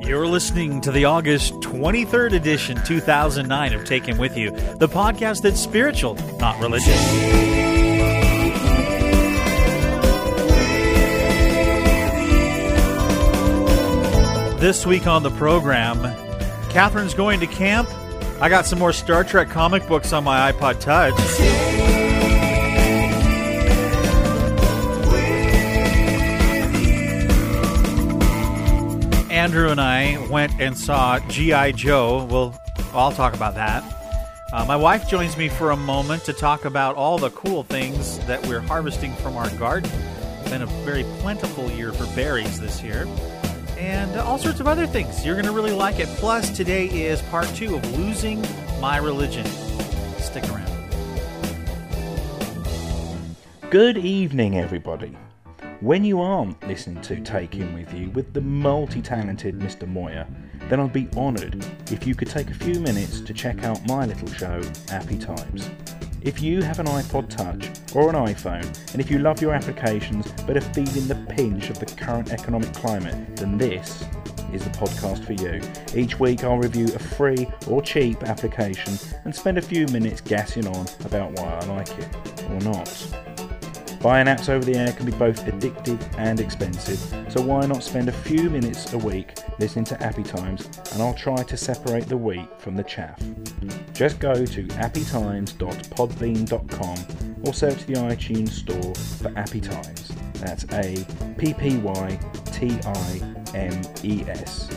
You're listening to the August 23rd edition, 2009 of Take Him With You, the podcast that's spiritual, not religious. This week on the program, Catherine's going to camp. I got some more Star Trek comic books on my iPod Touch. Andrew and I went and saw G.I. Joe. We'll, I'll talk about that. Uh, my wife joins me for a moment to talk about all the cool things that we're harvesting from our garden. It's been a very plentiful year for berries this year. And all sorts of other things. You're going to really like it. Plus, today is part two of Losing My Religion. Stick around. Good evening, everybody. When you aren't listening to Take Him With You with the multi talented Mr. Moyer, then I'd be honoured if you could take a few minutes to check out my little show, Appy Times. If you have an iPod Touch or an iPhone, and if you love your applications but are feeling the pinch of the current economic climate, then this is the podcast for you. Each week I'll review a free or cheap application and spend a few minutes gassing on about why I like it or not. Buying apps over the air can be both addictive and expensive, so why not spend a few minutes a week listening to Appy Times and I'll try to separate the wheat from the chaff. Just go to appytimes.podbean.com or search the iTunes store for Appy Times. That's A P P Y T I M E S.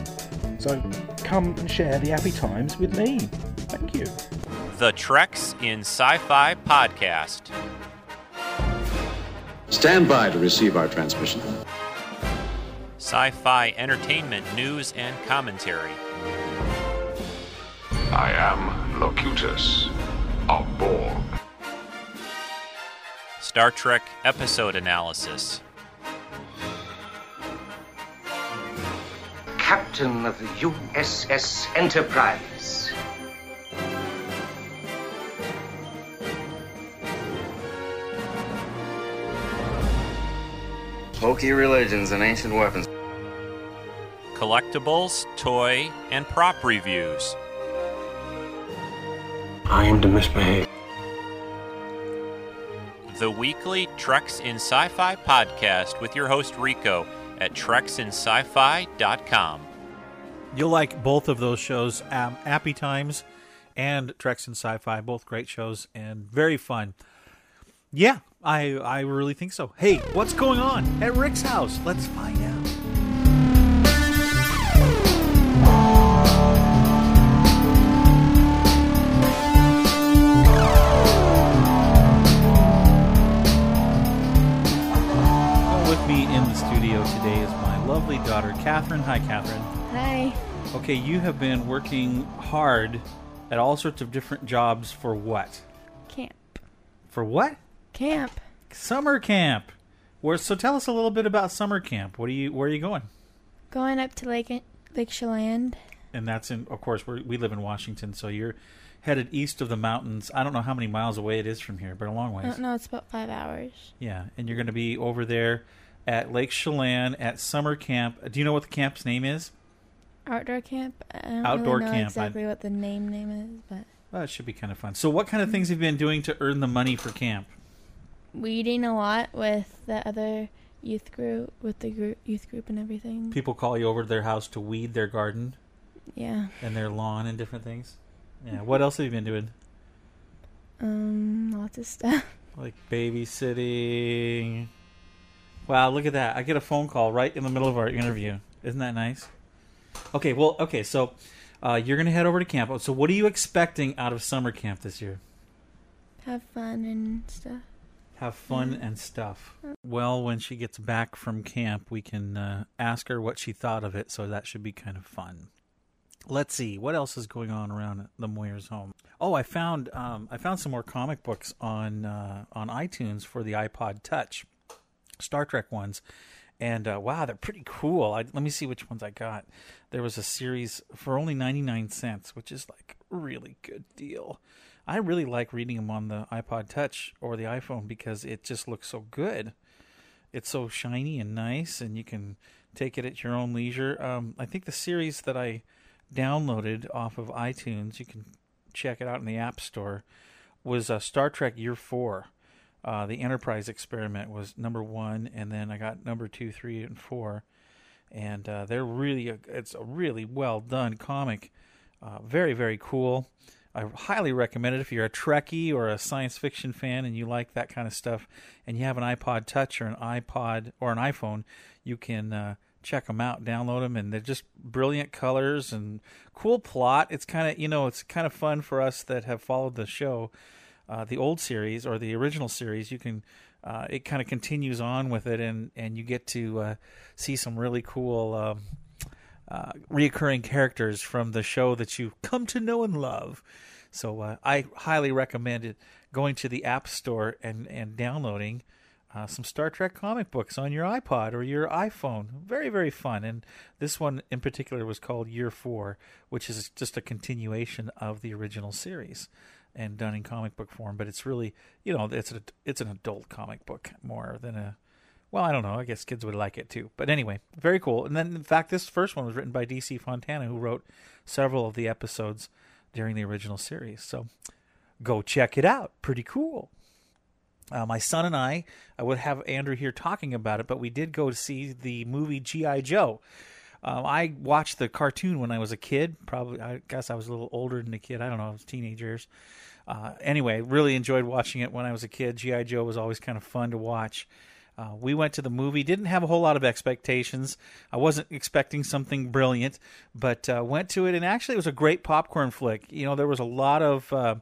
So come and share the Appy Times with me. Thank you. The Treks in Sci Fi Podcast. Stand by to receive our transmission. Sci fi entertainment news and commentary. I am Locutus of Borg. Star Trek episode analysis. Captain of the USS Enterprise. Hokey religions and ancient weapons. Collectibles, toy, and prop reviews. I am to misbehave. The weekly Treks in Sci Fi podcast with your host Rico at treksinsci-fi.com. You'll like both of those shows, um, Appy Times and Treks in Sci-Fi, both great shows and very fun. Yeah, I I really think so. Hey, what's going on at Rick's house? Let's find out. With me in the studio today is my lovely daughter, Catherine. Hi, Catherine. Hi. Okay, you have been working hard at all sorts of different jobs for what? Camp. For what? Camp. Summer camp. Where? So tell us a little bit about summer camp. What are you? Where are you going? Going up to Lake Lake Chelan. And that's in. Of course, we're, we live in Washington, so you're headed east of the mountains. I don't know how many miles away it is from here, but a long I ways. don't know, it's about five hours. Yeah, and you're going to be over there at Lake Chelan at summer camp. Do you know what the camp's name is? Outdoor camp. I don't Outdoor really know camp, I- exactly what the name name is, but Well, it should be kind of fun. So, what kind of things have you been doing to earn the money for camp? Weeding a lot with the other youth group, with the group, youth group and everything. People call you over to their house to weed their garden yeah. and their lawn and different things. Yeah. What else have you been doing? Um, lots of stuff. Like babysitting. Wow, look at that. I get a phone call right in the middle of our interview. Isn't that nice? Okay, well, okay, so uh, you're going to head over to camp. So, what are you expecting out of summer camp this year? Have fun and stuff. Have fun and stuff. Well, when she gets back from camp, we can uh, ask her what she thought of it, so that should be kind of fun. Let's see what else is going on around the Moyers home. Oh, I found um, I found some more comic books on uh, on iTunes for the iPod Touch, Star Trek ones, and uh, wow, they're pretty cool. I, let me see which ones I got. There was a series for only ninety nine cents, which is like a really good deal. I really like reading them on the iPod Touch or the iPhone because it just looks so good. It's so shiny and nice, and you can take it at your own leisure. Um, I think the series that I downloaded off of iTunes, you can check it out in the App Store, was uh, Star Trek Year Four. Uh, the Enterprise experiment was number one, and then I got number two, three, and four, and uh, they're really a, it's a really well done comic, uh, very very cool. I highly recommend it if you're a Trekkie or a science fiction fan and you like that kind of stuff, and you have an iPod Touch or an iPod or an iPhone, you can uh, check them out, download them, and they're just brilliant colors and cool plot. It's kind of you know it's kind of fun for us that have followed the show, uh, the old series or the original series. You can uh, it kind of continues on with it, and and you get to uh, see some really cool. Um, uh, reoccurring characters from the show that you come to know and love. So uh, I highly recommend it going to the App Store and, and downloading uh, some Star Trek comic books on your iPod or your iPhone. Very, very fun. And this one in particular was called Year Four, which is just a continuation of the original series and done in comic book form. But it's really, you know, it's a, it's an adult comic book more than a well, I don't know. I guess kids would like it too. But anyway, very cool. And then, in fact, this first one was written by DC Fontana, who wrote several of the episodes during the original series. So go check it out. Pretty cool. Uh, my son and I, I would have Andrew here talking about it, but we did go to see the movie G.I. Joe. Um, I watched the cartoon when I was a kid. Probably, I guess I was a little older than a kid. I don't know, I was teenagers. Uh, anyway, really enjoyed watching it when I was a kid. G.I. Joe was always kind of fun to watch. Uh, we went to the movie, didn't have a whole lot of expectations. I wasn't expecting something brilliant, but uh, went to it, and actually, it was a great popcorn flick. You know, there was a lot of uh,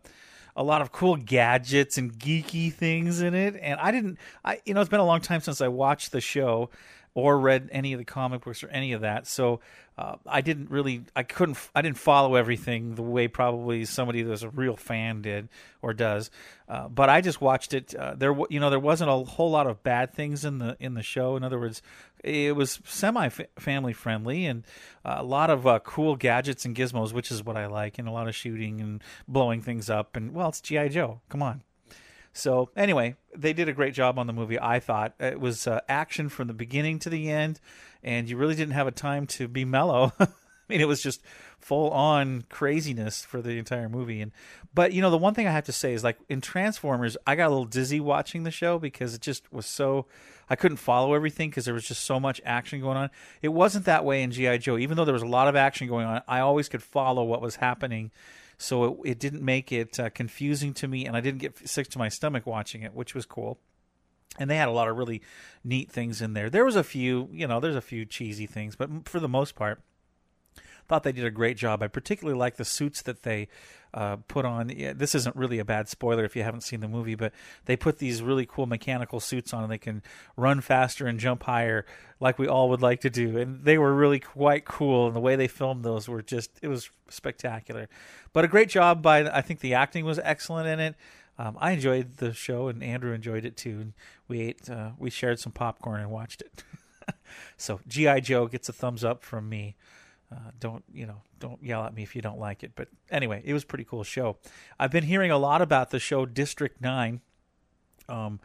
a lot of cool gadgets and geeky things in it, and I didn't. I you know, it's been a long time since I watched the show or read any of the comic books or any of that. So uh, I didn't really, I couldn't, I didn't follow everything the way probably somebody that's a real fan did or does. Uh, but I just watched it. Uh, there, you know, there wasn't a whole lot of bad things in the in the show. In other words, it was semi family friendly and a lot of uh, cool gadgets and gizmos, which is what I like, and a lot of shooting and blowing things up. And well, it's GI Joe. Come on. So anyway, they did a great job on the movie. I thought it was uh, action from the beginning to the end, and you really didn't have a time to be mellow. I mean, it was just full on craziness for the entire movie. And but you know, the one thing I have to say is like in Transformers, I got a little dizzy watching the show because it just was so I couldn't follow everything because there was just so much action going on. It wasn't that way in GI Joe. Even though there was a lot of action going on, I always could follow what was happening so it, it didn't make it uh, confusing to me, and I didn't get sick to my stomach watching it, which was cool. And they had a lot of really neat things in there. There was a few, you know, there's a few cheesy things, but for the most part, thought they did a great job. I particularly like the suits that they uh, put on. Yeah, this isn't really a bad spoiler if you haven't seen the movie, but they put these really cool mechanical suits on, and they can run faster and jump higher, like we all would like to do. And they were really quite cool, and the way they filmed those were just it was spectacular. But a great job by I think the acting was excellent in it. Um, I enjoyed the show, and Andrew enjoyed it too. And we ate, uh, we shared some popcorn and watched it. so GI Joe gets a thumbs up from me. Uh, don't you know? Don't yell at me if you don't like it. But anyway, it was pretty cool show. I've been hearing a lot about the show District Nine. Um,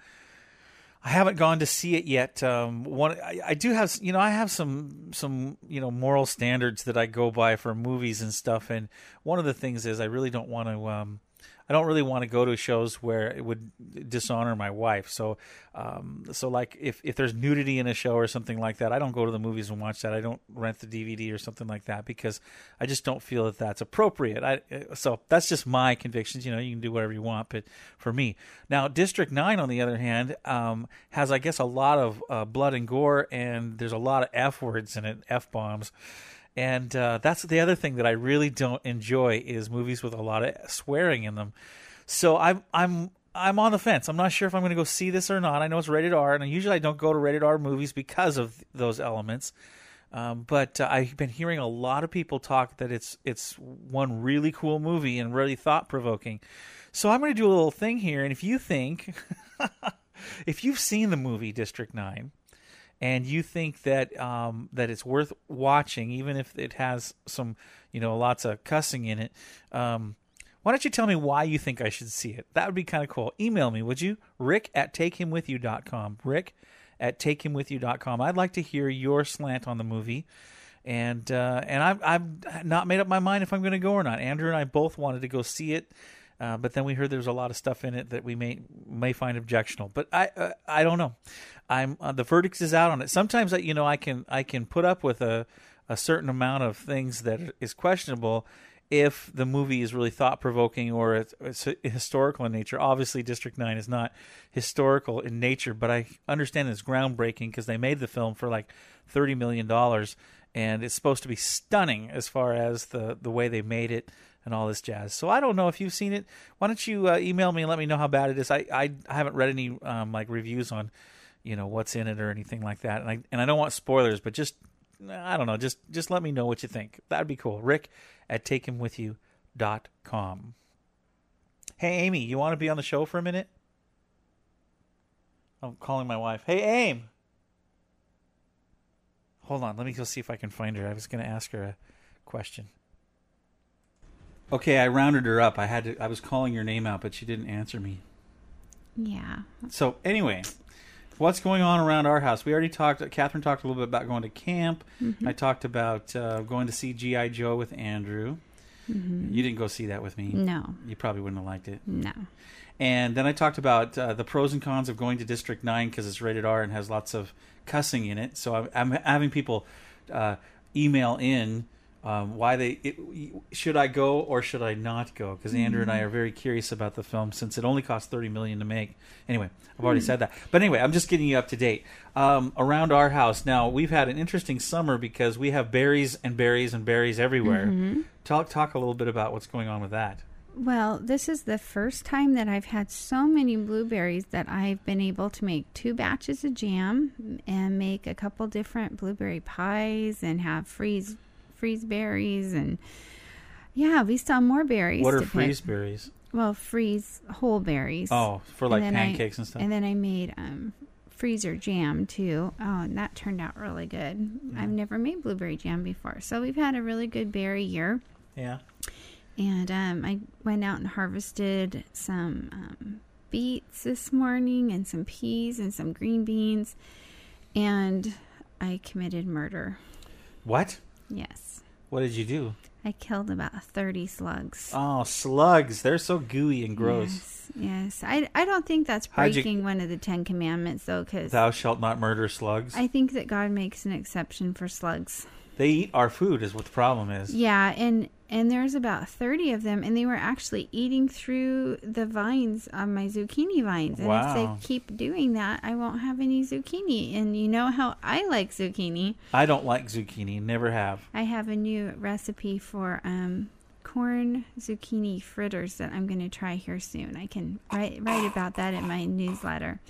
I haven't gone to see it yet. Um, one, I, I, do have, you know, I have some some you know moral standards that I go by for movies and stuff. And one of the things is I really don't want to. Um, I don't really want to go to shows where it would dishonor my wife. So, um, so like if if there's nudity in a show or something like that, I don't go to the movies and watch that. I don't rent the DVD or something like that because I just don't feel that that's appropriate. I so that's just my convictions. You know, you can do whatever you want, but for me now, District Nine, on the other hand, um, has I guess a lot of uh, blood and gore, and there's a lot of f words in it, f bombs and uh, that's the other thing that I really don't enjoy is movies with a lot of swearing in them. So I'm I'm I'm on the fence. I'm not sure if I'm going to go see this or not. I know it's rated R, and usually I don't go to rated R movies because of those elements. Um, but uh, I've been hearing a lot of people talk that it's it's one really cool movie and really thought provoking. So I'm going to do a little thing here, and if you think, if you've seen the movie District Nine, and you think that um, that it's worth watching, even if it has some, you know, lots of cussing in it, um, why don't you tell me why you think I should see it? That would be kind of cool. Email me, would you? Rick at takehimwithyou.com. Rick at takehimwithyou.com. I'd like to hear your slant on the movie. And uh, and I've, I've not made up my mind if I'm going to go or not. Andrew and I both wanted to go see it. Uh, but then we heard there's a lot of stuff in it that we may may find objectionable. But I uh, I don't know. I'm uh, the verdict is out on it. Sometimes I, you know I can I can put up with a a certain amount of things that is questionable if the movie is really thought provoking or it's, it's, historical in nature. Obviously, District Nine is not historical in nature, but I understand it's groundbreaking because they made the film for like thirty million dollars, and it's supposed to be stunning as far as the the way they made it and all this jazz. So I don't know if you've seen it. Why don't you uh, email me and let me know how bad it is? I I, I haven't read any um, like reviews on you know what's in it or anything like that, and I and I don't want spoilers, but just I don't know. Just just let me know what you think. That'd be cool. Rick at takehimwithyou.com. Hey Amy, you want to be on the show for a minute? I'm calling my wife. Hey Aim. Hold on, let me go see if I can find her. I was going to ask her a question. Okay, I rounded her up. I had to I was calling your name out, but she didn't answer me. Yeah. So anyway, what's going on around our house? We already talked. Catherine talked a little bit about going to camp. Mhm. I talked about uh, going to see GI Joe with Andrew. Mhm. You didn't go see that with me. No. You probably wouldn't have liked it. No. And then I talked about uh, the pros and cons of going to District Nine because it's rated R and has lots of cussing in it. So I'm, I'm having people uh, email in um, why they it, should I go or should I not go? Because Andrew and I Mhm. are very curious about the film since it only cost thirty million to make. Anyway, I've already Hmm. said that. But anyway, I'm just getting you up to date. Um, around our house now, we've had an interesting summer because we have berries and berries and berries everywhere. Mhm. Talk talk a little bit about what's going on with that. Well, this is the first time that I've had so many blueberries that I've been able to make two batches of jam and make a couple different blueberry pies and have freeze freeze berries and yeah, we still have more berries. What are to pick. freeze berries? Well, freeze whole berries. Oh, for And like I- pancakes and stuff. And then I made um, freezer jam too. Oh, and that turned out really good. I've never made blueberry jam before, so we've had a really good berry year. Yeah. And um, I went out and harvested some um, beets this morning, and some peas, and some green beans, and I committed murder. What? Yes, What did you do? I killed about thirty slugs. Oh, slugs. They're so gooey and gross. Yes, yes. I, I don't think that's How'd you- breaking one of the Ten Commandments, though, because Thou shalt not murder slugs. I think that God makes an exception for slugs. They eat our food, is what the problem is. Yeah, and and there's about thirty of them, and they were actually eating through the vines on my zucchini vines. And if Wow. they keep doing that, I won't have any zucchini. And you know how I like zucchini. I don't like zucchini. Never have. I have a new recipe for um, corn zucchini fritters that I'm going to try here soon. I can write write about that in my newsletter.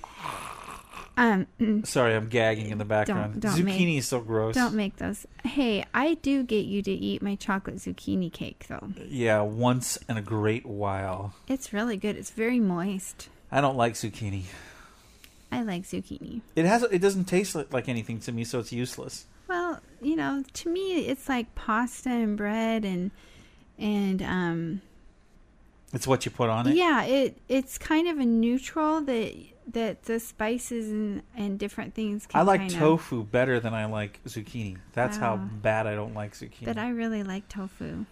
Um, Sorry, I'm gagging in the background. don't zucchini make- is so gross. Don't make those. Hey, I do get you to eat my chocolate zucchini cake, though. Yeah, once in a great while. It's really good. It's very moist. I don't like zucchini. I like zucchini. It has. It doesn't taste like anything to me, so it's useless. Well, you know, to me, it's like pasta and bread and and um It's what you put on it. yeah, it it's kind of a neutral that that the spices and and different things. Can I like kind of- tofu better than I like zucchini. That's how bad I don't like zucchini. but I really like tofu.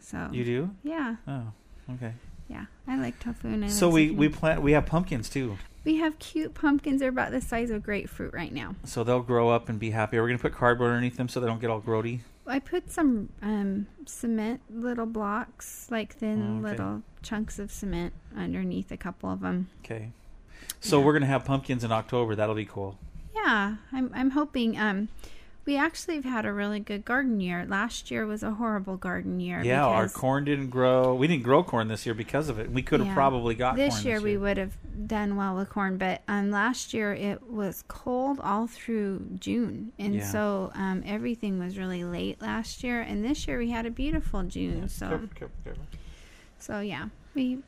So you do? Yeah, Oh, okay. yeah, I like tofu and I So like we zucchini. we plant. We have pumpkins too. we have cute pumpkins. They're about the size of grapefruit right now. So they'll grow up and be happy. Are we gonna put cardboard underneath them so they don't get all grody? I put some um, cement little blocks, like thin Oh, okay. little chunks of cement underneath a couple of them. Okay. So we're gonna have pumpkins in October. That'll be cool. Yeah, I'm I'm hoping. Um, we actually have had a really good garden year. Last year was a horrible garden year. Yeah, our corn didn't grow. We didn't grow corn this year because of it. We could have Yeah. probably got this year. this We would have done well with corn, but um, last year it was cold all through June, and Yeah. so um, everything was really late last year. And this year we had a beautiful June. so careful, careful. So yeah, we.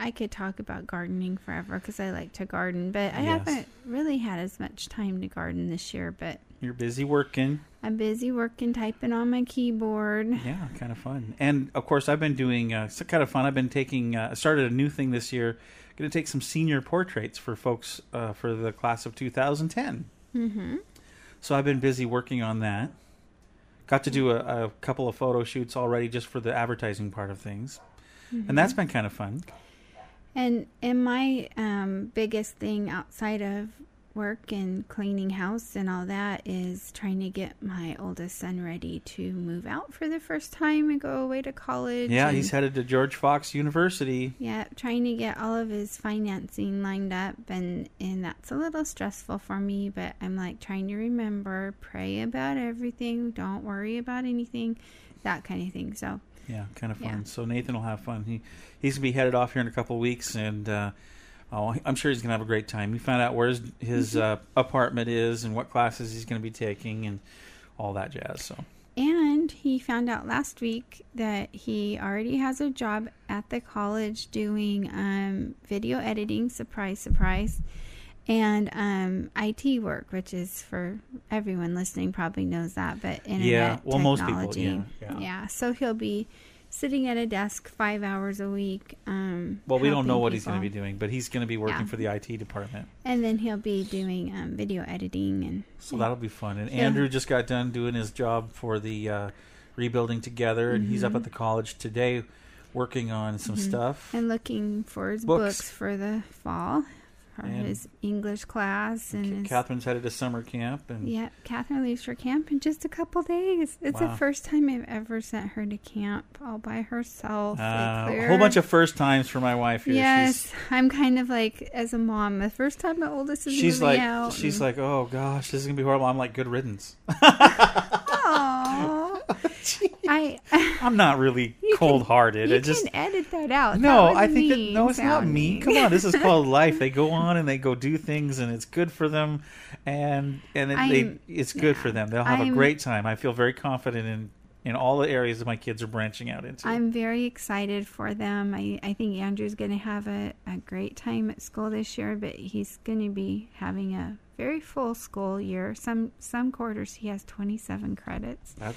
I could talk about gardening forever because I like to garden, but I Yes. haven't really had as much time to garden this year. But You're busy working. I'm busy working, typing on my keyboard. Yeah, kind of fun. And of course, I've been doing uh, it's kind of fun. I've been taking uh, started a new thing this year. going to take some senior portraits for folks uh, for the class of 2010. Mm-hmm. So I've been busy working on that. Got to do a, a couple of photo shoots already just for the advertising part of things, and that's been kind of fun. And and my um, biggest thing outside of work and cleaning house and all that is trying to get my oldest son ready to move out for the first time and go away to college. Yeah, and- he's headed to George Fox University. Yeah, trying to get all of his financing lined up and and that's a little stressful for me, but I'm like trying to remember, pray about everything, don't worry about anything, that kind of thing. So, Yeah, kind of fun. Yeah. So Nathan will have fun. He he's gonna be headed off here in a couple of weeks, and uh, oh, I'm sure he's gonna have a great time. He found out where his, his uh, apartment is and what classes he's gonna be taking and all that jazz. So and he found out last week that he already has a job at the college doing um, video editing, surprise, surprise, and um, IT work, which is for everyone listening probably knows that, but internet Yeah, well, most people, technology. yeah, yeah. so he'll be sitting at a desk five hours a week. Um, well, we don't know what he's gonna be doing, but he's gonna be working Yeah. for the IT department. And then he'll be doing um, video editing and So that'll be fun. And Yeah. Andrew just got done doing his job for the uh, rebuilding together, and he's up Mhm. at the college today working on some Mhm. stuff. and looking for his Books. books, for the fall for And- his English class and his, Catherine's headed to summer camp, and yeah, Catherine leaves for camp in just a couple days. It's Wow. the first time I've ever sent her to camp all by herself. Uh, a whole bunch of first times for my wife here. Yes, She's, I'm kind of like as a mom. The first time my oldest is she's moving like out. she's and- like oh gosh this is gonna be horrible i'm like good riddance. I i'm not really cold-hearted you it just can edit that out. no That was i think that mean no it's not sounding. mean come on this is called life they go on and they go do things and it's good for them and and it, they, I'm- it's good for them they'll have a I'm- great time i feel very confident in in all the areas that my kids are branching out into I'm very excited for them. I, I think Andrew's going to have a, a great time at school this year, but he's going to be having a very full school year. Some some quarters he has 27 credits. That-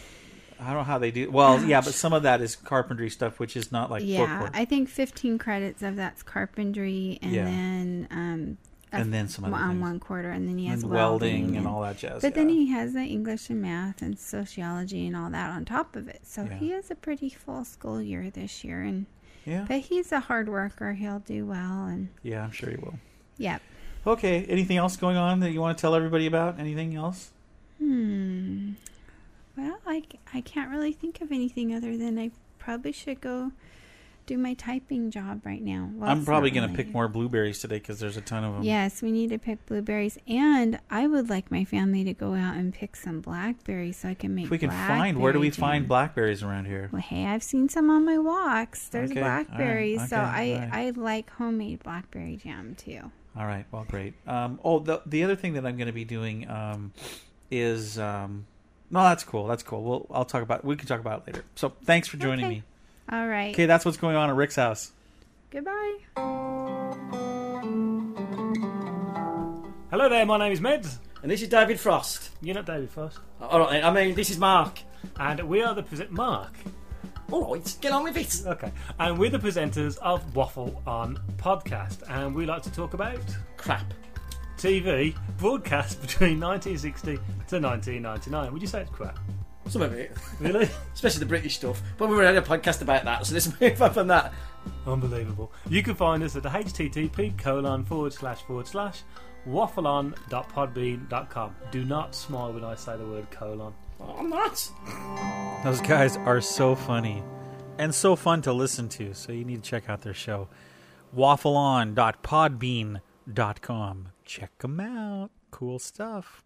i don't know how they do well yeah but some of that is carpentry stuff which is not like yeah, bookwork I think 15 credits of that's carpentry, and Yeah. then um, And then some on things. one quarter, and then he has and welding, welding and all that jazz But then he has the English and math and sociology and all that on top of it. So Yeah. he has a pretty full school year this year, and yeah but he's a hard worker. He'll do well, and yeah i'm sure he will yep. Okay. Anything else going on that you want to tell everybody about? Anything else? I, I can't really think of anything other than I probably should go do my typing job right now. Well, I'm probably going to really- pick more blueberries today because there's a ton of them. Yes, we need to pick blueberries, and I would like my family to go out and pick some blackberries so I can make. If we can find, where do we blackberry find blackberries around here? Well, hey, I've seen some on my walks. There's Okay, blackberries, so okay, I all right. I like homemade blackberry jam too. All right. Well, great. Um, oh, the the other thing that I'm going to be doing um, is um, no, that's cool. That's cool. We'll I'll talk about. We can talk about it later. So thanks for joining Okay. me. All right. Okay, that's what's going on at Rick's house. Goodbye. Hello there, my name is Meds. And this is David Frost. You're not David Frost. Uh, all right, I mean, this is Mark. And we are the present Mark. All right, get on with it. Okay. And we're the presenters of Waffle On Podcast. And we like to talk about Crap. TV broadcast between 1960 to 1999. Would you say it's crap? Some of it. Really? Especially the British stuff. But we already had a podcast about that, so let's move on from that. Unbelievable. You can find us at the http colon forward slash forward slash waffleon.podbean.com. Do not smile when I say the word colon. Oh, I'm not. Those guys are so funny and so fun to listen to. So you need to check out their show. Waffleon.podbean.com. Check them out. Cool stuff.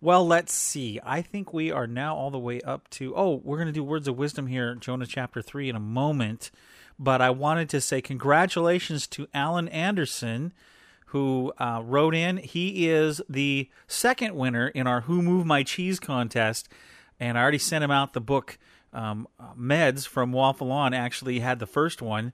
Well, let's see. I think we are now all the way up to. Oh, we're going to do words of wisdom here, Jonah chapter 3, in a moment. But I wanted to say congratulations to Alan Anderson, who uh, wrote in. He is the second winner in our Who Moved My Cheese contest. And I already sent him out the book. Um, Meds from Waffle On actually had the first one.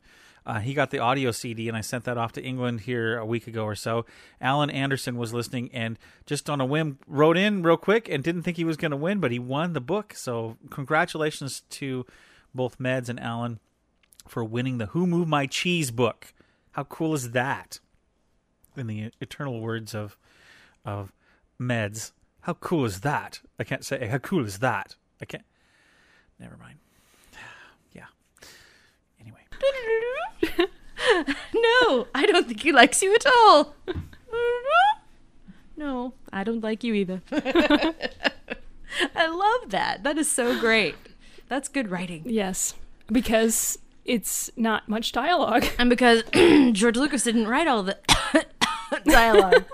Uh, he got the audio CD, and I sent that off to England here a week ago or so. Alan Anderson was listening and just on a whim wrote in real quick and didn't think he was going to win, but he won the book. So congratulations to both Meds and Alan for winning the Who Moved My Cheese book. How cool is that? In the eternal words of of Meds, how cool is that? I can't say how cool is that. I can't. Never mind. Yeah. Anyway. no, I don't think he likes you at all. no, I don't like you either. I love that. That is so great. That's good writing. Yes, because it's not much dialogue. And because George Lucas didn't write all the dialogue.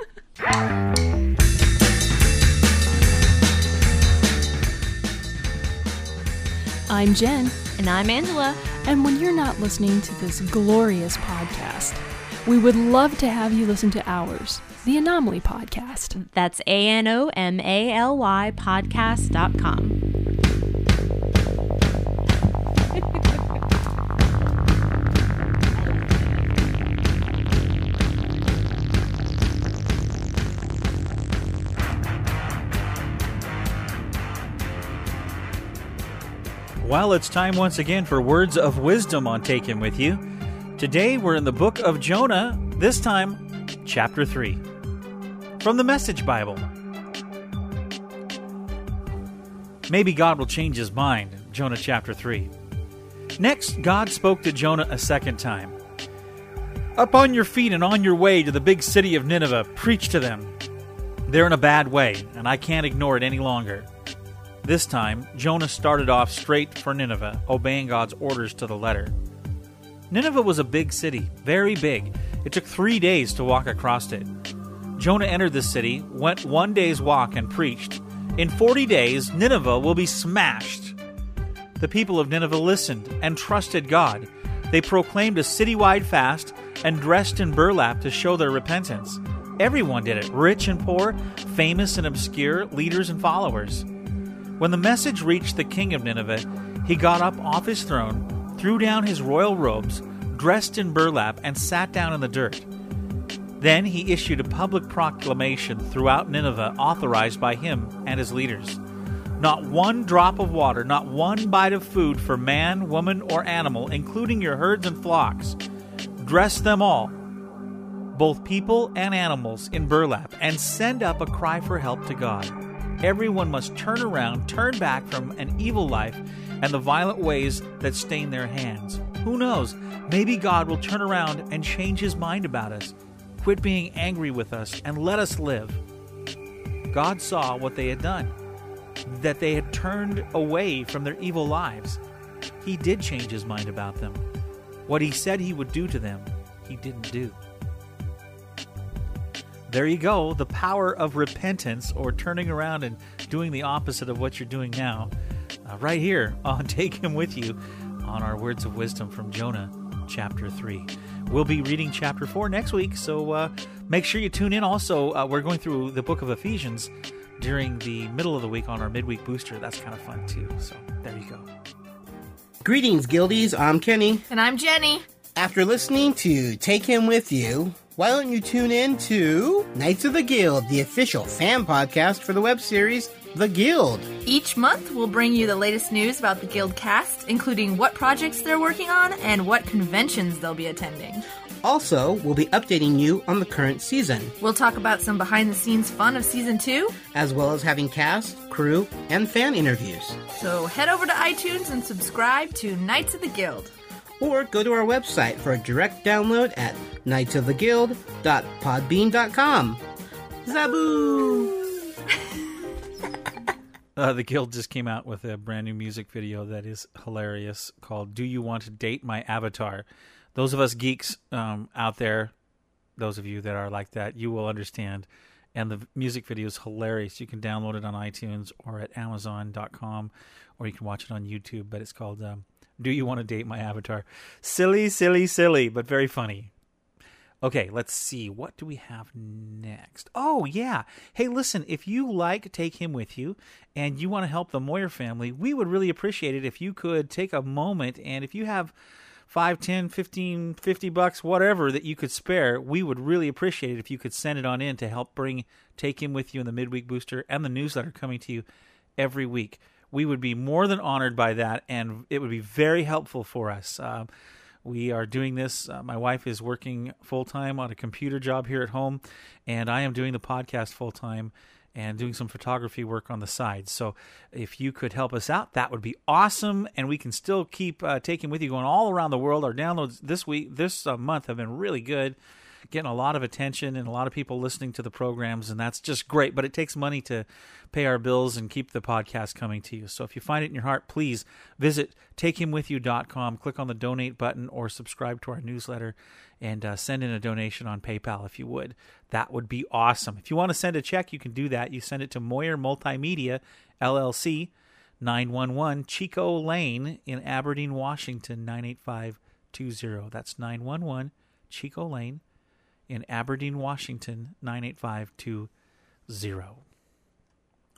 I'm Jen. And I'm Angela. And when you're not listening to this glorious podcast, we would love to have you listen to ours, the Anomaly Podcast. That's A N O M A L Y podcast.com. Well, it's time once again for words of wisdom on Take Him With You. Today we're in the book of Jonah, this time, chapter 3. From the Message Bible. Maybe God will change his mind, Jonah chapter 3. Next, God spoke to Jonah a second time. Up on your feet and on your way to the big city of Nineveh, preach to them. They're in a bad way, and I can't ignore it any longer. This time, Jonah started off straight for Nineveh, obeying God's orders to the letter. Nineveh was a big city, very big. It took three days to walk across it. Jonah entered the city, went one day's walk, and preached. In 40 days, Nineveh will be smashed. The people of Nineveh listened and trusted God. They proclaimed a citywide fast and dressed in burlap to show their repentance. Everyone did it rich and poor, famous and obscure, leaders and followers. When the message reached the king of Nineveh, he got up off his throne, threw down his royal robes, dressed in burlap, and sat down in the dirt. Then he issued a public proclamation throughout Nineveh authorized by him and his leaders. Not one drop of water, not one bite of food for man, woman, or animal, including your herds and flocks. Dress them all, both people and animals, in burlap, and send up a cry for help to God. Everyone must turn around, turn back from an evil life and the violent ways that stain their hands. Who knows? Maybe God will turn around and change his mind about us. Quit being angry with us and let us live. God saw what they had done, that they had turned away from their evil lives. He did change his mind about them. What he said he would do to them, he didn't do. There you go, the power of repentance or turning around and doing the opposite of what you're doing now, uh, right here on Take Him With You on our Words of Wisdom from Jonah chapter 3. We'll be reading chapter 4 next week, so uh, make sure you tune in. Also, uh, we're going through the book of Ephesians during the middle of the week on our midweek booster. That's kind of fun too, so there you go. Greetings, Guildies. I'm Kenny. And I'm Jenny. After listening to Take Him With You, why don't you tune in to Knights of the Guild, the official fan podcast for the web series The Guild? Each month, we'll bring you the latest news about the Guild cast, including what projects they're working on and what conventions they'll be attending. Also, we'll be updating you on the current season, We'll talk about some behind the scenes fun of season two. as well as having cast, crew, and fan interviews. So head over to iTunes and subscribe to Knights of the Guild. Or go to our website for a direct download at knightsoftheguild.podbean.com. Zaboo! Uh, the Guild just came out with a brand new music video that is hilarious called Do You Want to Date My Avatar? Those of us geeks um, out there, those of you that are like that, you will understand. And the music video is hilarious. You can download it on iTunes or at Amazon.com, or you can watch it on YouTube. But it's called um, Do You Want to Date My Avatar? Silly, silly, silly, but very funny. Okay, let's see. What do we have next? Oh, yeah. Hey, listen, if you like Take Him With You and you want to help the Moyer family, we would really appreciate it if you could take a moment and if you have 5, 10, 15, 50 bucks, whatever that you could spare, we would really appreciate it if you could send it on in to help bring Take Him With You in the Midweek Booster and the newsletter coming to you every week. We would be more than honored by that, and it would be very helpful for us. Um, We are doing this. Uh, my wife is working full time on a computer job here at home, and I am doing the podcast full time and doing some photography work on the side. So if you could help us out, that would be awesome. And we can still keep uh, Take Him With You going all around the world. Our downloads this week, this uh, month, have been really good getting a lot of attention and a lot of people listening to the programs, and that's just great. But it takes money to pay our bills and keep the podcast coming to you. So if you find it in your heart, please visit takehimwithyou.com, click on the donate button, or subscribe to our newsletter and uh, send in a donation on PayPal if you would. That would be awesome. If you want to send a check, you can do that. You send it to Moyer Multimedia, LLC. 911 Chico Lane in Aberdeen, Washington 98520. That's 911 Chico Lane, in Aberdeen, Washington, 98520.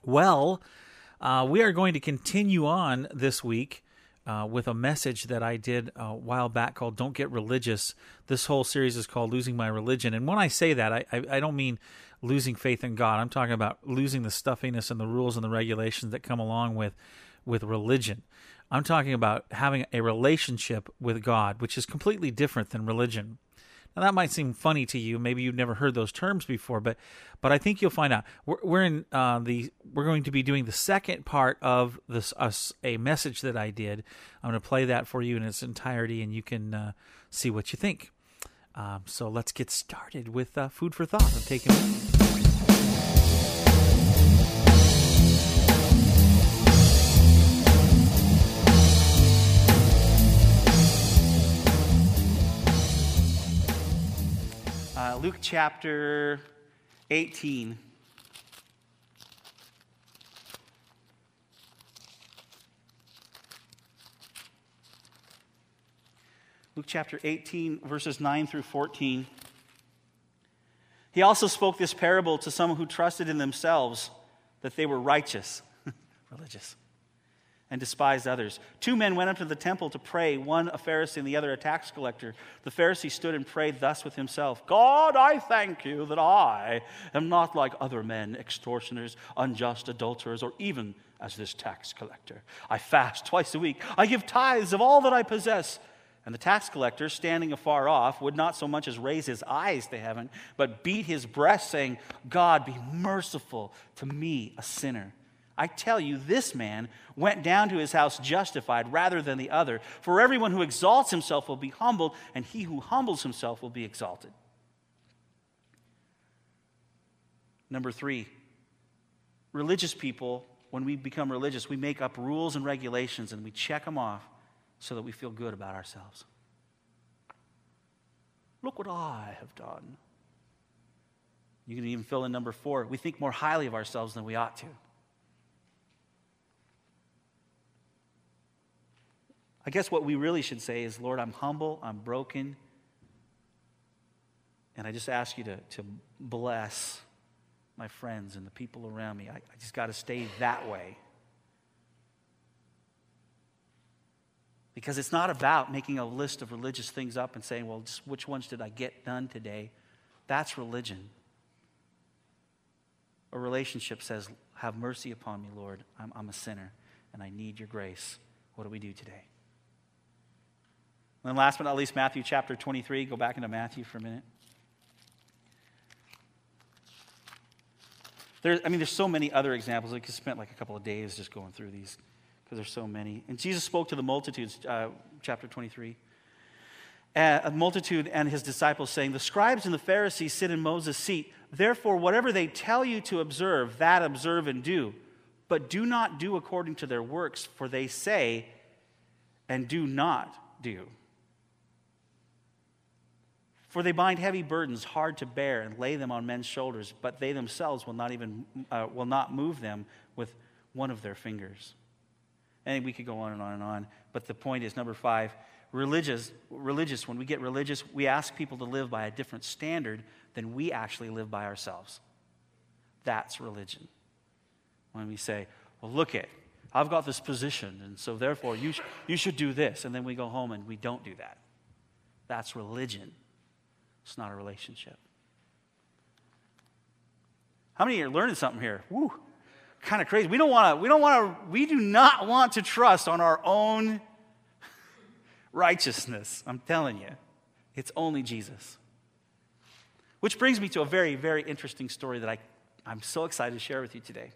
Well, uh, we are going to continue on this week uh, with a message that I did a while back called Don't Get Religious. This whole series is called Losing My Religion. And when I say that, I, I, I don't mean losing faith in God. I'm talking about losing the stuffiness and the rules and the regulations that come along with, with religion. I'm talking about having a relationship with God, which is completely different than religion. Now that might seem funny to you. Maybe you've never heard those terms before, but but I think you'll find out. We're, we're in uh, the we're going to be doing the second part of this us a message that I did. I'm going to play that for you in its entirety, and you can uh, see what you think. Um, so let's get started with uh, food for thought. I'm taking. Luke chapter 18. Luke chapter 18, verses 9 through 14. He also spoke this parable to some who trusted in themselves that they were righteous, religious and despised others. Two men went up to the temple to pray, one a Pharisee and the other a tax collector. The Pharisee stood and prayed thus with himself God, I thank you that I am not like other men, extortioners, unjust, adulterers, or even as this tax collector. I fast twice a week, I give tithes of all that I possess. And the tax collector, standing afar off, would not so much as raise his eyes to heaven, but beat his breast, saying, God, be merciful to me, a sinner. I tell you, this man went down to his house justified rather than the other. For everyone who exalts himself will be humbled, and he who humbles himself will be exalted. Number three, religious people, when we become religious, we make up rules and regulations and we check them off so that we feel good about ourselves. Look what I have done. You can even fill in number four. We think more highly of ourselves than we ought to. I guess what we really should say is, Lord, I'm humble, I'm broken, and I just ask you to, to bless my friends and the people around me. I, I just got to stay that way. Because it's not about making a list of religious things up and saying, well, which ones did I get done today? That's religion. A relationship says, Have mercy upon me, Lord. I'm, I'm a sinner and I need your grace. What do we do today? And then last but not least, Matthew chapter 23. Go back into Matthew for a minute. There, I mean, there's so many other examples. I could spend like a couple of days just going through these because there's so many. And Jesus spoke to the multitudes, uh, chapter 23. Uh, a multitude and his disciples saying, The scribes and the Pharisees sit in Moses' seat. Therefore, whatever they tell you to observe, that observe and do. But do not do according to their works, for they say and do not do. For they bind heavy burdens hard to bear and lay them on men's shoulders, but they themselves will not even uh, will not move them with one of their fingers. And we could go on and on and on. But the point is number five, religious religious, when we get religious, we ask people to live by a different standard than we actually live by ourselves. That's religion. When we say, Well, look it, I've got this position, and so therefore you, sh- you should do this, and then we go home and we don't do that. That's religion. It's not a relationship. How many are learning something here? Woo. Kind of crazy. We don't want to, we don't want to, we do not want to trust on our own righteousness. I'm telling you, it's only Jesus. Which brings me to a very, very interesting story that I, I'm so excited to share with you today.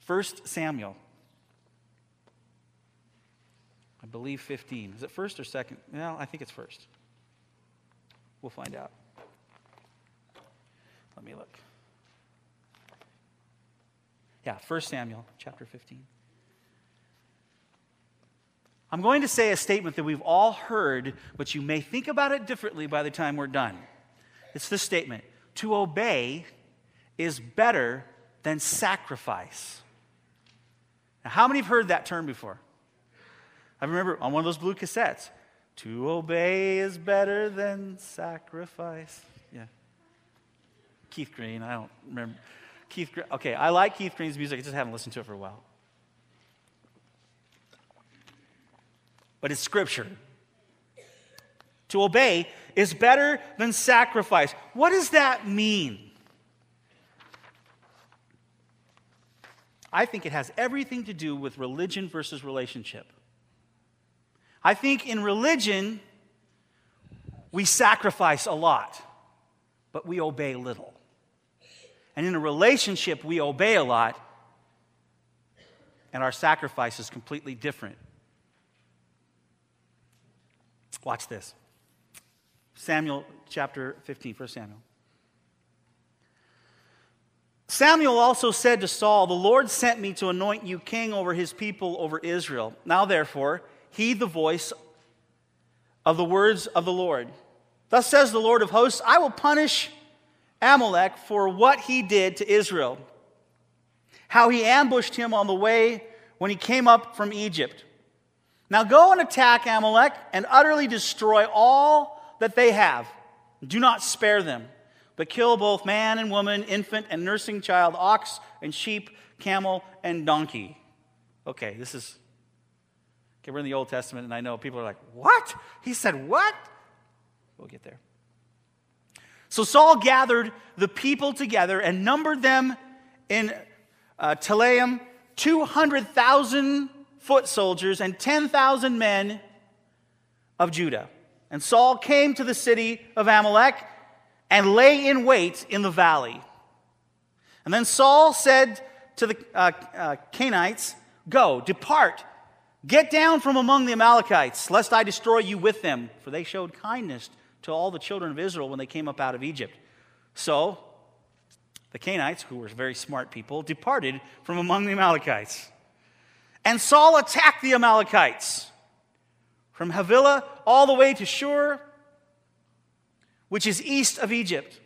First Samuel. I believe 15. Is it first or second? Well, I think it's first. We'll find out. Let me look. Yeah, 1 Samuel chapter 15. I'm going to say a statement that we've all heard, but you may think about it differently by the time we're done. It's this statement To obey is better than sacrifice. Now, how many have heard that term before? I remember on one of those blue cassettes To obey is better than sacrifice. Yeah. Keith Green, I don't remember. Keith Green, okay, I like Keith Green's music, I just haven't listened to it for a while. But it's scripture. To obey is better than sacrifice. What does that mean? I think it has everything to do with religion versus relationship. I think in religion, we sacrifice a lot, but we obey little. And in a relationship, we obey a lot, and our sacrifice is completely different. Watch this Samuel chapter 15, 1 Samuel. Samuel also said to Saul, The Lord sent me to anoint you king over his people, over Israel. Now, therefore, heed the voice of the words of the Lord. Thus says the Lord of hosts I will punish Amalek for what he did to Israel, how he ambushed him on the way when he came up from Egypt. Now go and attack Amalek and utterly destroy all that they have. Do not spare them, but kill both man and woman, infant and nursing child, ox and sheep, camel and donkey. Okay, this is. Okay, we're in the Old Testament, and I know people are like, What? He said, What? We'll get there. So Saul gathered the people together and numbered them in uh, Telaim 200,000 foot soldiers and 10,000 men of Judah. And Saul came to the city of Amalek and lay in wait in the valley. And then Saul said to the uh, uh, Canaanites, Go, depart, get down from among the Amalekites, lest I destroy you with them. For they showed kindness to all the children of Israel when they came up out of Egypt. So the Canaanites, who were very smart people, departed from among the Amalekites. And Saul attacked the Amalekites from Havilah all the way to Shur, which is east of Egypt.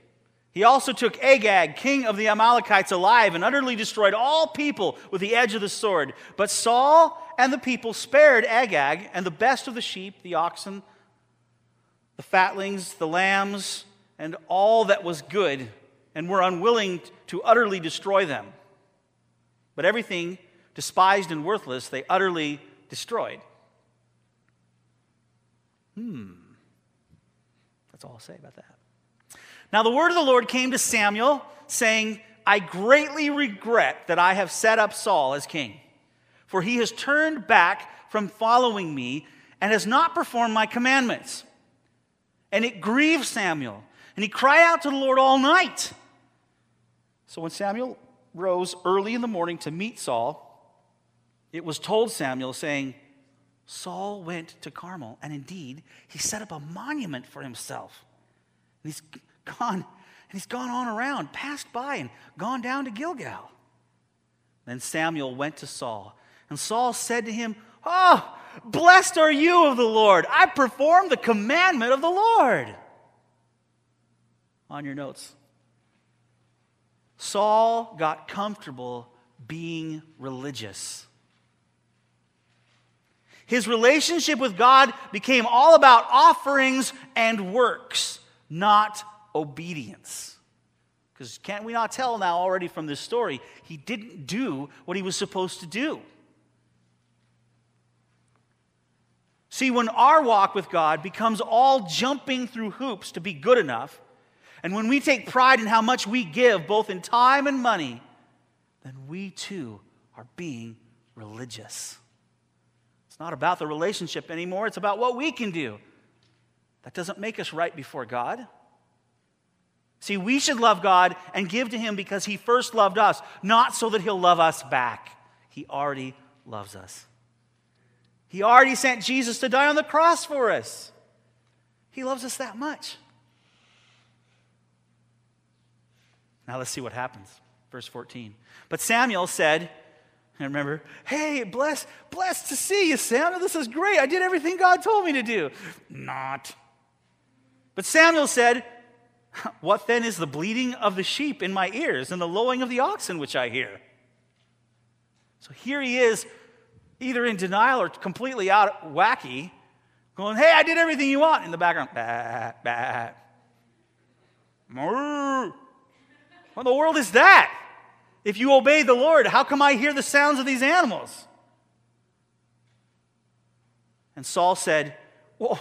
He also took Agag, king of the Amalekites, alive and utterly destroyed all people with the edge of the sword. But Saul and the people spared Agag and the best of the sheep, the oxen, the fatlings, the lambs, and all that was good, and were unwilling to utterly destroy them. But everything despised and worthless, they utterly destroyed. Hmm. That's all I'll say about that. Now, the word of the Lord came to Samuel, saying, I greatly regret that I have set up Saul as king, for he has turned back from following me and has not performed my commandments. And it grieved Samuel, and he cried out to the Lord all night. So when Samuel rose early in the morning to meet Saul, it was told Samuel, saying, Saul went to Carmel, and indeed, he set up a monument for himself. And he's gone, and he's gone on around, passed by, and gone down to Gilgal. Then Samuel went to Saul, and Saul said to him, Oh, blessed are you of the Lord. I performed the commandment of the Lord. On your notes. Saul got comfortable being religious. His relationship with God became all about offerings and works, not obedience. Because can't we not tell now already from this story, he didn't do what he was supposed to do. See, when our walk with God becomes all jumping through hoops to be good enough, and when we take pride in how much we give, both in time and money, then we too are being religious It's not about the relationship anymore, it's about what we can do. That doesn't make us right before God. See, we should love God and give to Him because He first loved us, not so that He'll love us back. He already loves us. He already sent Jesus to die on the cross for us. He loves us that much. Now let's see what happens. Verse 14. But Samuel said, and remember, hey, blessed, blessed to see you, Samuel. This is great. I did everything God told me to do. Not. But Samuel said, What then is the bleating of the sheep in my ears and the lowing of the oxen which I hear? So here he is, either in denial or completely out wacky, going, Hey, I did everything you want. In the background, bah, bah. What in the world is that? If you obey the Lord, how come I hear the sounds of these animals? And Saul said, Well,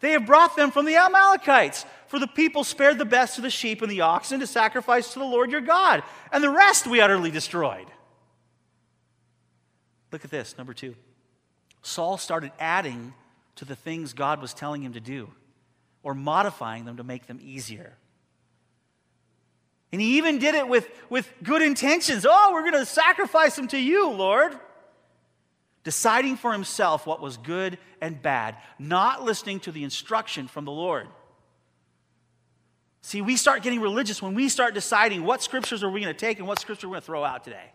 they have brought them from the Amalekites, for the people spared the best of the sheep and the oxen to sacrifice to the Lord your God, and the rest we utterly destroyed. Look at this, number two. Saul started adding to the things God was telling him to do, or modifying them to make them easier. And he even did it with, with good intentions. Oh, we're going to sacrifice them to you, Lord. Deciding for himself what was good and bad, not listening to the instruction from the Lord. See, we start getting religious when we start deciding what scriptures are we going to take and what scripture we're going to throw out today.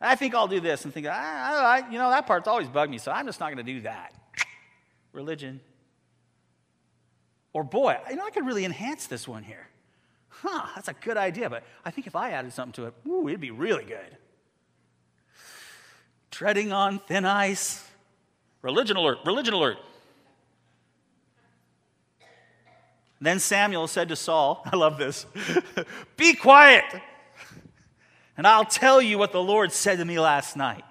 I think I'll do this and think, ah, I, you know, that part's always bugged me, so I'm just not going to do that. Religion. Or, boy, you know, I could really enhance this one here huh, that's a good idea, but I think if I added something to it, ooh, it'd be really good. Treading on thin ice. Religion alert, religion alert. Then Samuel said to Saul, I love this, be quiet, and I'll tell you what the Lord said to me last night.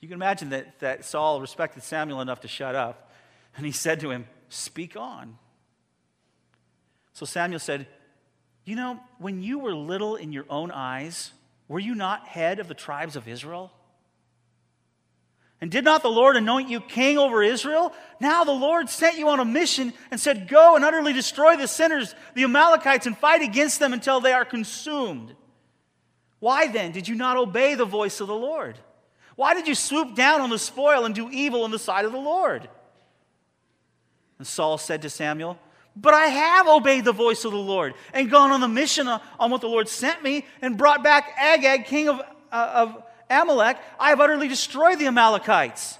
You can imagine that, that Saul respected Samuel enough to shut up, and he said to him, Speak on. So Samuel said, you know, when you were little in your own eyes, were you not head of the tribes of Israel? And did not the Lord anoint you king over Israel? Now the Lord sent you on a mission and said, Go and utterly destroy the sinners, the Amalekites, and fight against them until they are consumed. Why then did you not obey the voice of the Lord? Why did you swoop down on the spoil and do evil in the sight of the Lord? And Saul said to Samuel, but I have obeyed the voice of the Lord and gone on the mission on what the Lord sent me and brought back Agag, king of, uh, of Amalek. I have utterly destroyed the Amalekites.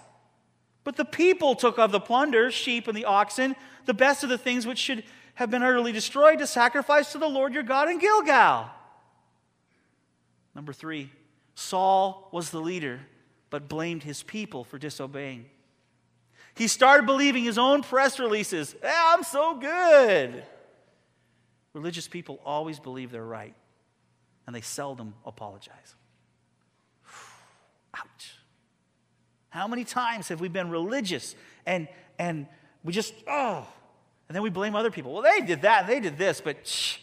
But the people took of the plunder, sheep and the oxen, the best of the things which should have been utterly destroyed to sacrifice to the Lord your God in Gilgal. Number three, Saul was the leader, but blamed his people for disobeying. He started believing his own press releases. Hey, I'm so good. Religious people always believe they're right, and they seldom apologize. Ouch. How many times have we been religious and, and we just, oh, and then we blame other people? Well, they did that and they did this, but shh,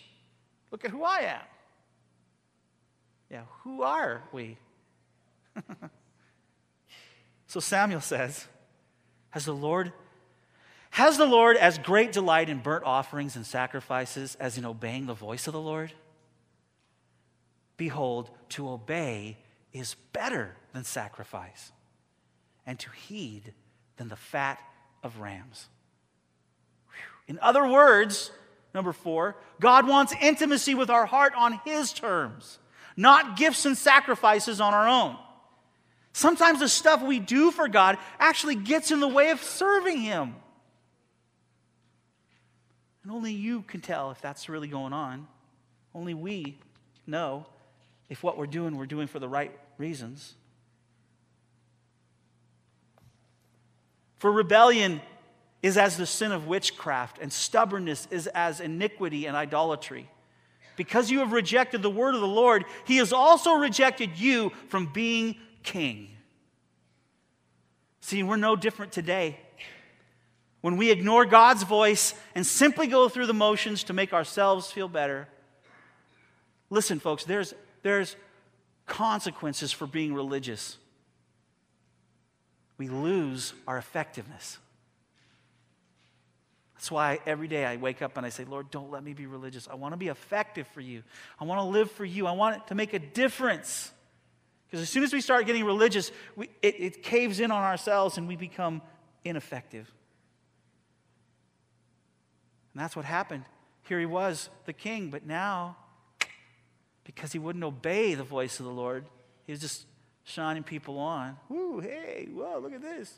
look at who I am. Yeah, who are we? so Samuel says, has the Lord has the Lord as great delight in burnt offerings and sacrifices as in obeying the voice of the Lord? Behold, to obey is better than sacrifice, and to heed than the fat of rams. In other words, number four, God wants intimacy with our heart on His terms, not gifts and sacrifices on our own. Sometimes the stuff we do for God actually gets in the way of serving Him. And only you can tell if that's really going on. Only we know if what we're doing, we're doing for the right reasons. For rebellion is as the sin of witchcraft, and stubbornness is as iniquity and idolatry. Because you have rejected the word of the Lord, he has also rejected you from being king. See, we're no different today. When we ignore God's voice and simply go through the motions to make ourselves feel better. Listen, folks, there's, there's consequences for being religious. we lose our effectiveness. That's why every day I wake up and I say, Lord, don't let me be religious. I want to be effective for you. I want to live for you. I want to make a difference. Because as soon as we start getting religious, we, it, it caves in on ourselves and we become ineffective. And that's what happened. Here he was, the king, but now, because he wouldn't obey the voice of the Lord, he was just shining people on. Woo, hey, whoa, look at this.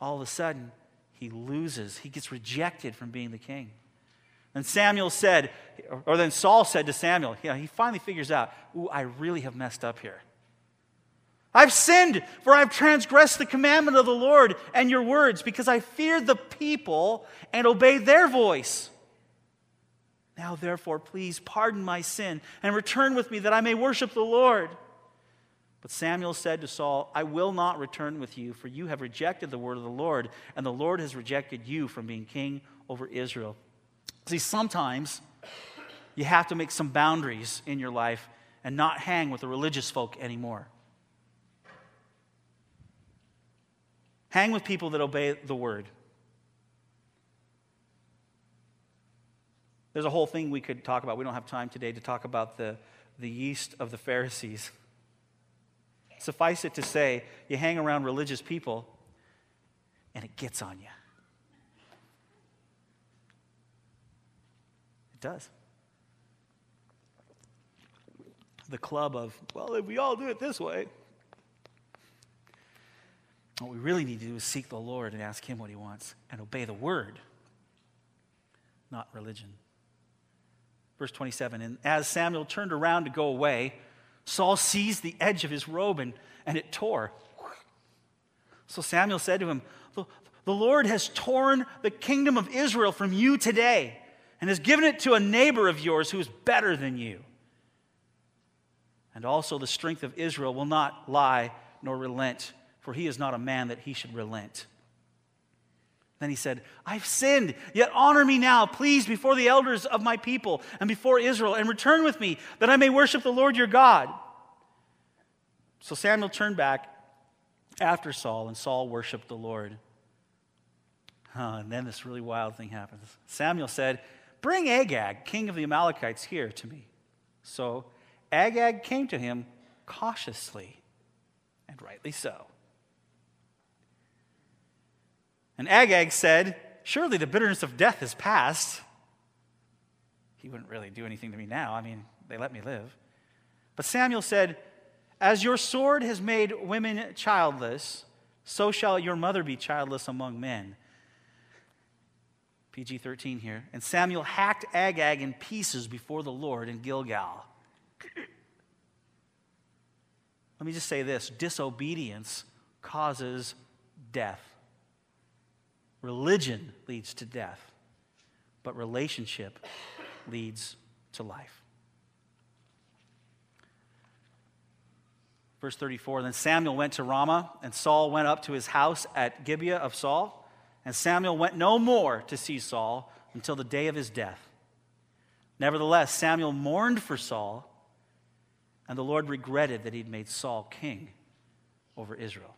All of a sudden, he loses. He gets rejected from being the king. And Samuel said, or then Saul said to Samuel, you know, he finally figures out, ooh, I really have messed up here. I've sinned, for I've transgressed the commandment of the Lord and your words, because I feared the people and obeyed their voice. Now, therefore, please pardon my sin and return with me that I may worship the Lord. But Samuel said to Saul, I will not return with you, for you have rejected the word of the Lord, and the Lord has rejected you from being king over Israel. See, sometimes you have to make some boundaries in your life and not hang with the religious folk anymore. Hang with people that obey the word. There's a whole thing we could talk about. We don't have time today to talk about the, the yeast of the Pharisees. Suffice it to say, you hang around religious people and it gets on you. It does. The club of, well, if we all do it this way. What we really need to do is seek the Lord and ask Him what He wants and obey the word, not religion. Verse 27 And as Samuel turned around to go away, Saul seized the edge of his robe and, and it tore. So Samuel said to him, the, the Lord has torn the kingdom of Israel from you today and has given it to a neighbor of yours who is better than you. And also the strength of Israel will not lie nor relent, for he is not a man that he should relent. Then he said, I've sinned, yet honor me now, please, before the elders of my people and before Israel, and return with me, that I may worship the Lord your God. So Samuel turned back after Saul, and Saul worshiped the Lord. and then this really wild thing happens. Samuel said, Bring Agag, king of the Amalekites, here to me. So Agag came to him cautiously, and rightly so. And Agag said, Surely the bitterness of death is past. He wouldn't really do anything to me now. I mean, they let me live. But Samuel said, As your sword has made women childless, so shall your mother be childless among men. PG 13 here. And Samuel hacked Agag in pieces before the Lord in Gilgal. Let me just say this disobedience causes death. Religion leads to death, but relationship leads to life. Verse 34 Then Samuel went to Ramah, and Saul went up to his house at Gibeah of Saul. And Samuel went no more to see Saul until the day of his death. Nevertheless, Samuel mourned for Saul, and the Lord regretted that he'd made Saul king over Israel.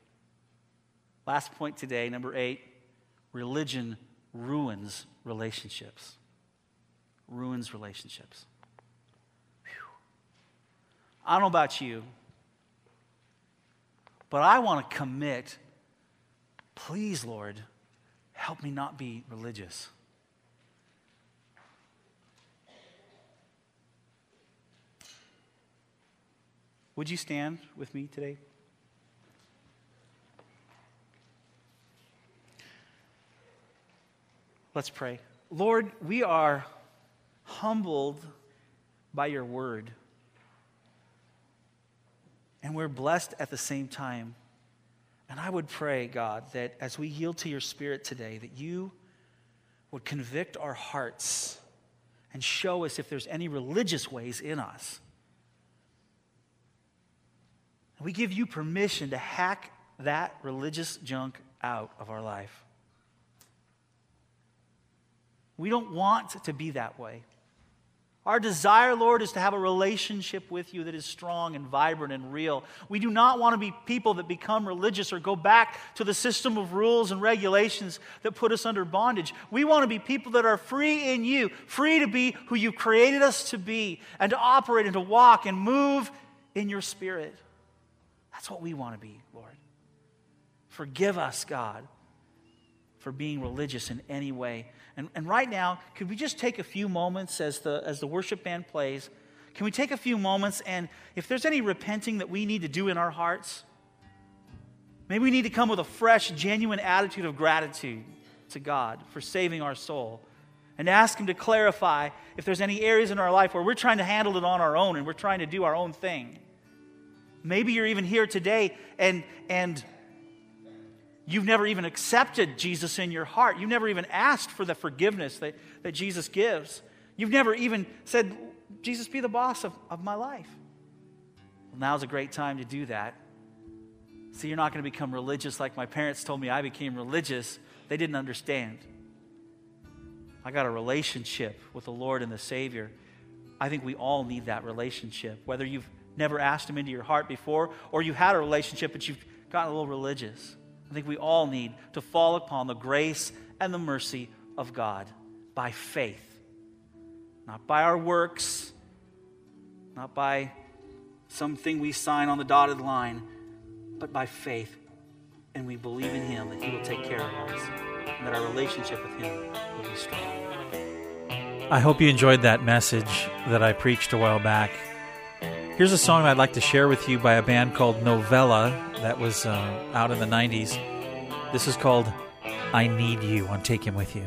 Last point today, number eight religion ruins relationships. Ruins relationships. Whew. I don't know about you, but I want to commit. Please, Lord, help me not be religious. Would you stand with me today? Let's pray. Lord, we are humbled by your word. And we're blessed at the same time. And I would pray, God, that as we yield to your spirit today, that you would convict our hearts and show us if there's any religious ways in us. And we give you permission to hack that religious junk out of our life. We don't want to be that way. Our desire, Lord, is to have a relationship with you that is strong and vibrant and real. We do not want to be people that become religious or go back to the system of rules and regulations that put us under bondage. We want to be people that are free in you, free to be who you created us to be, and to operate and to walk and move in your spirit. That's what we want to be, Lord. Forgive us, God, for being religious in any way. And, and right now, could we just take a few moments as the, as the worship band plays? Can we take a few moments and if there's any repenting that we need to do in our hearts, maybe we need to come with a fresh, genuine attitude of gratitude to God for saving our soul and ask Him to clarify if there's any areas in our life where we're trying to handle it on our own and we're trying to do our own thing. Maybe you're even here today and, and You've never even accepted Jesus in your heart. You've never even asked for the forgiveness that, that Jesus gives. You've never even said, Jesus, be the boss of, of my life. Well, now's a great time to do that. See, you're not going to become religious like my parents told me I became religious. They didn't understand. I got a relationship with the Lord and the Savior. I think we all need that relationship. Whether you've never asked Him into your heart before or you had a relationship but you've gotten a little religious. I think we all need to fall upon the grace and the mercy of God by faith, not by our works, not by something we sign on the dotted line, but by faith. And we believe in Him that He will take care of us and that our relationship with Him will be strong. I hope you enjoyed that message that I preached a while back. Here's a song I'd like to share with you by a band called Novella that was uh, out in the 90s. This is called I Need You on Take Him With You.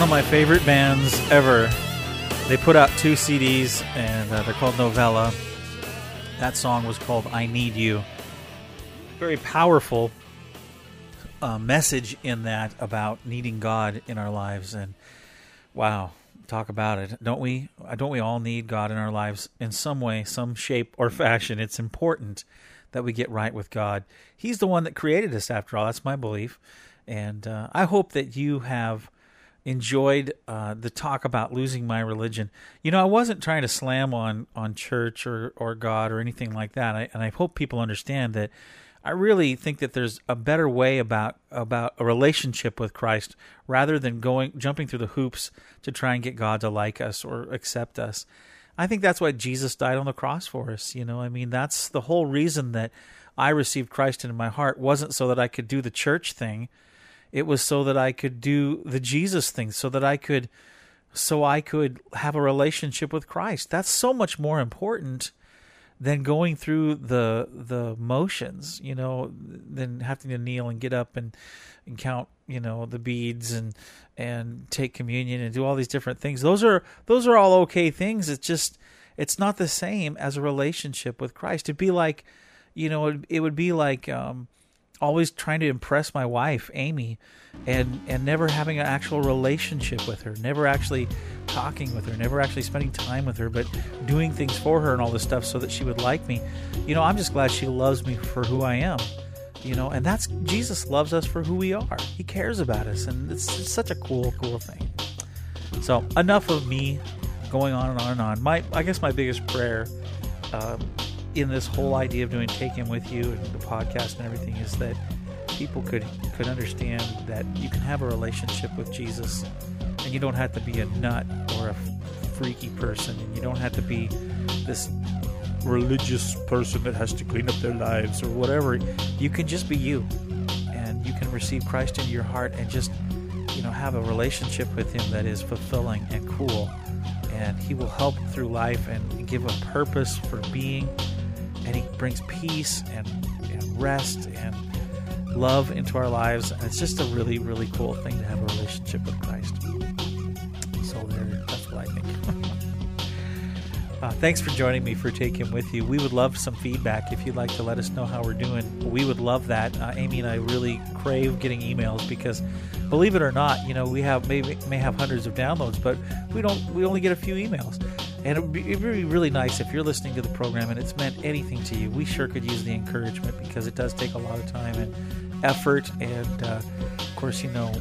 My favorite bands ever. They put out two CDs, and uh, they're called Novella. That song was called "I Need You." Very powerful uh, message in that about needing God in our lives, and wow, talk about it, don't we? Uh, Don't we all need God in our lives in some way, some shape or fashion? It's important that we get right with God. He's the one that created us, after all. That's my belief, and uh, I hope that you have enjoyed uh, the talk about losing my religion. You know, I wasn't trying to slam on on church or or God or anything like that, I, and I hope people understand that. I really think that there's a better way about about a relationship with Christ rather than going jumping through the hoops to try and get God to like us or accept us. I think that's why Jesus died on the cross for us, you know. I mean, that's the whole reason that I received Christ into my heart wasn't so that I could do the church thing. It was so that I could do the Jesus thing, so that I could so I could have a relationship with Christ. That's so much more important than going through the the motions, you know, than having to kneel and get up and, and count, you know, the beads and and take communion and do all these different things. Those are those are all okay things. It's just it's not the same as a relationship with Christ. It'd be like, you know, it, it would be like um, always trying to impress my wife, Amy, and and never having an actual relationship with her, never actually talking with her, never actually spending time with her, but doing things for her and all this stuff so that she would like me. You know, I'm just glad she loves me for who I am. You know, and that's Jesus loves us for who we are. He cares about us, and it's, it's such a cool, cool thing. So enough of me going on and on and on. My, I guess my biggest prayer um, in this whole idea of doing Take Him With You and the podcast and everything is that people could could understand that you can have a relationship with Jesus, and you don't have to be a nut or a freaky person, and you don't have to be this religious person that has to clean up their lives or whatever. You can just be you, and you can receive Christ into your heart and just you know have a relationship with Him that is fulfilling and cool, and He will help through life and give a purpose for being, brings peace and, and rest and love into our lives. And it's just a really, really cool thing to have a relationship with Christ. So there, that's what I think. uh, thanks for joining me for Him With You. We would love some feedback if you'd like to let us know how we're doing. We would love that. Uh, Amy and I really crave getting emails because, believe it or not, you know we have maybe may have hundreds of downloads, but we don't. We only get a few emails. And it would, be, it would be really nice if you're listening to the program and it's meant anything to you. We sure could use the encouragement because it does take a lot of time and effort. And uh, of course, you know,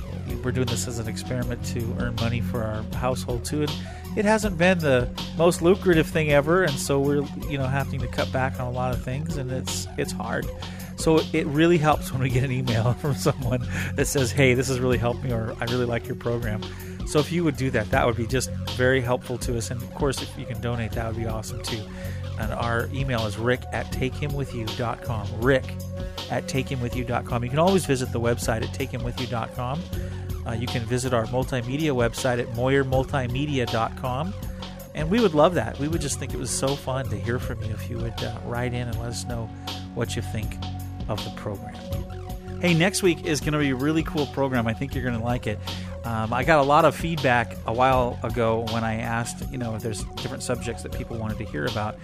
we're doing this as an experiment to earn money for our household too. And it hasn't been the most lucrative thing ever, and so we're you know having to cut back on a lot of things, and it's it's hard. So it really helps when we get an email from someone that says, "Hey, this has really helped me," or "I really like your program." So if you would do that, that would be just very helpful to us. And of course, if you can donate, that would be awesome too. And our email is rick at takehimwithyou.com. Rick at takehimwithyou.com. You can always visit the website at takehimwithyou.com. Uh, you can visit our multimedia website at moyermultimedia.com. And we would love that. We would just think it was so fun to hear from you if you would uh, write in and let us know what you think of the program. Hey, next week is going to be a really cool program. I think you're going to like it. Um, I got a lot of feedback a while ago when I asked, you know, if there's different subjects that people wanted to hear about.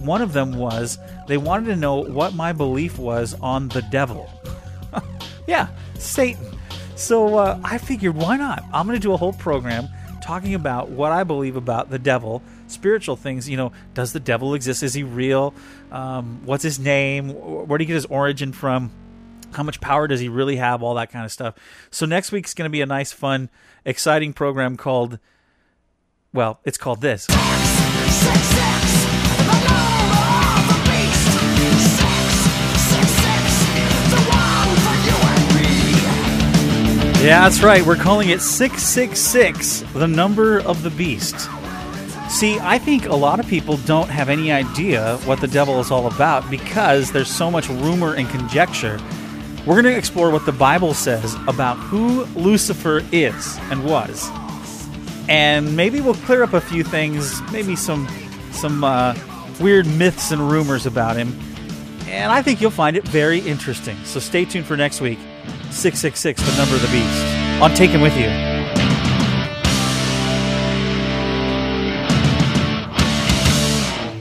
One of them was they wanted to know what my belief was on the devil. yeah, Satan. So uh, I figured, why not? I'm going to do a whole program talking about what I believe about the devil, spiritual things. You know, does the devil exist? Is he real? Um, what's his name? Where did he get his origin from? How much power does he really have? All that kind of stuff. So next week's going to be a nice, fun, exciting program called, well, it's called this. Yeah, that's right. We're calling it 666, the number of the beast. See, I think a lot of people don't have any idea what the devil is all about because there's so much rumor and conjecture. We're going to explore what the Bible says about who Lucifer is and was. And maybe we'll clear up a few things, maybe some some uh, weird myths and rumors about him. And I think you'll find it very interesting. So stay tuned for next week. 666, the number of the beast, on Take Him With You.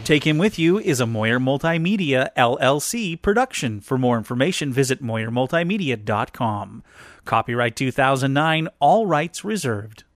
Take Him With You is a Moyer Multimedia LLC production. For more information, visit MoyerMultimedia.com. Copyright 2009, all rights reserved.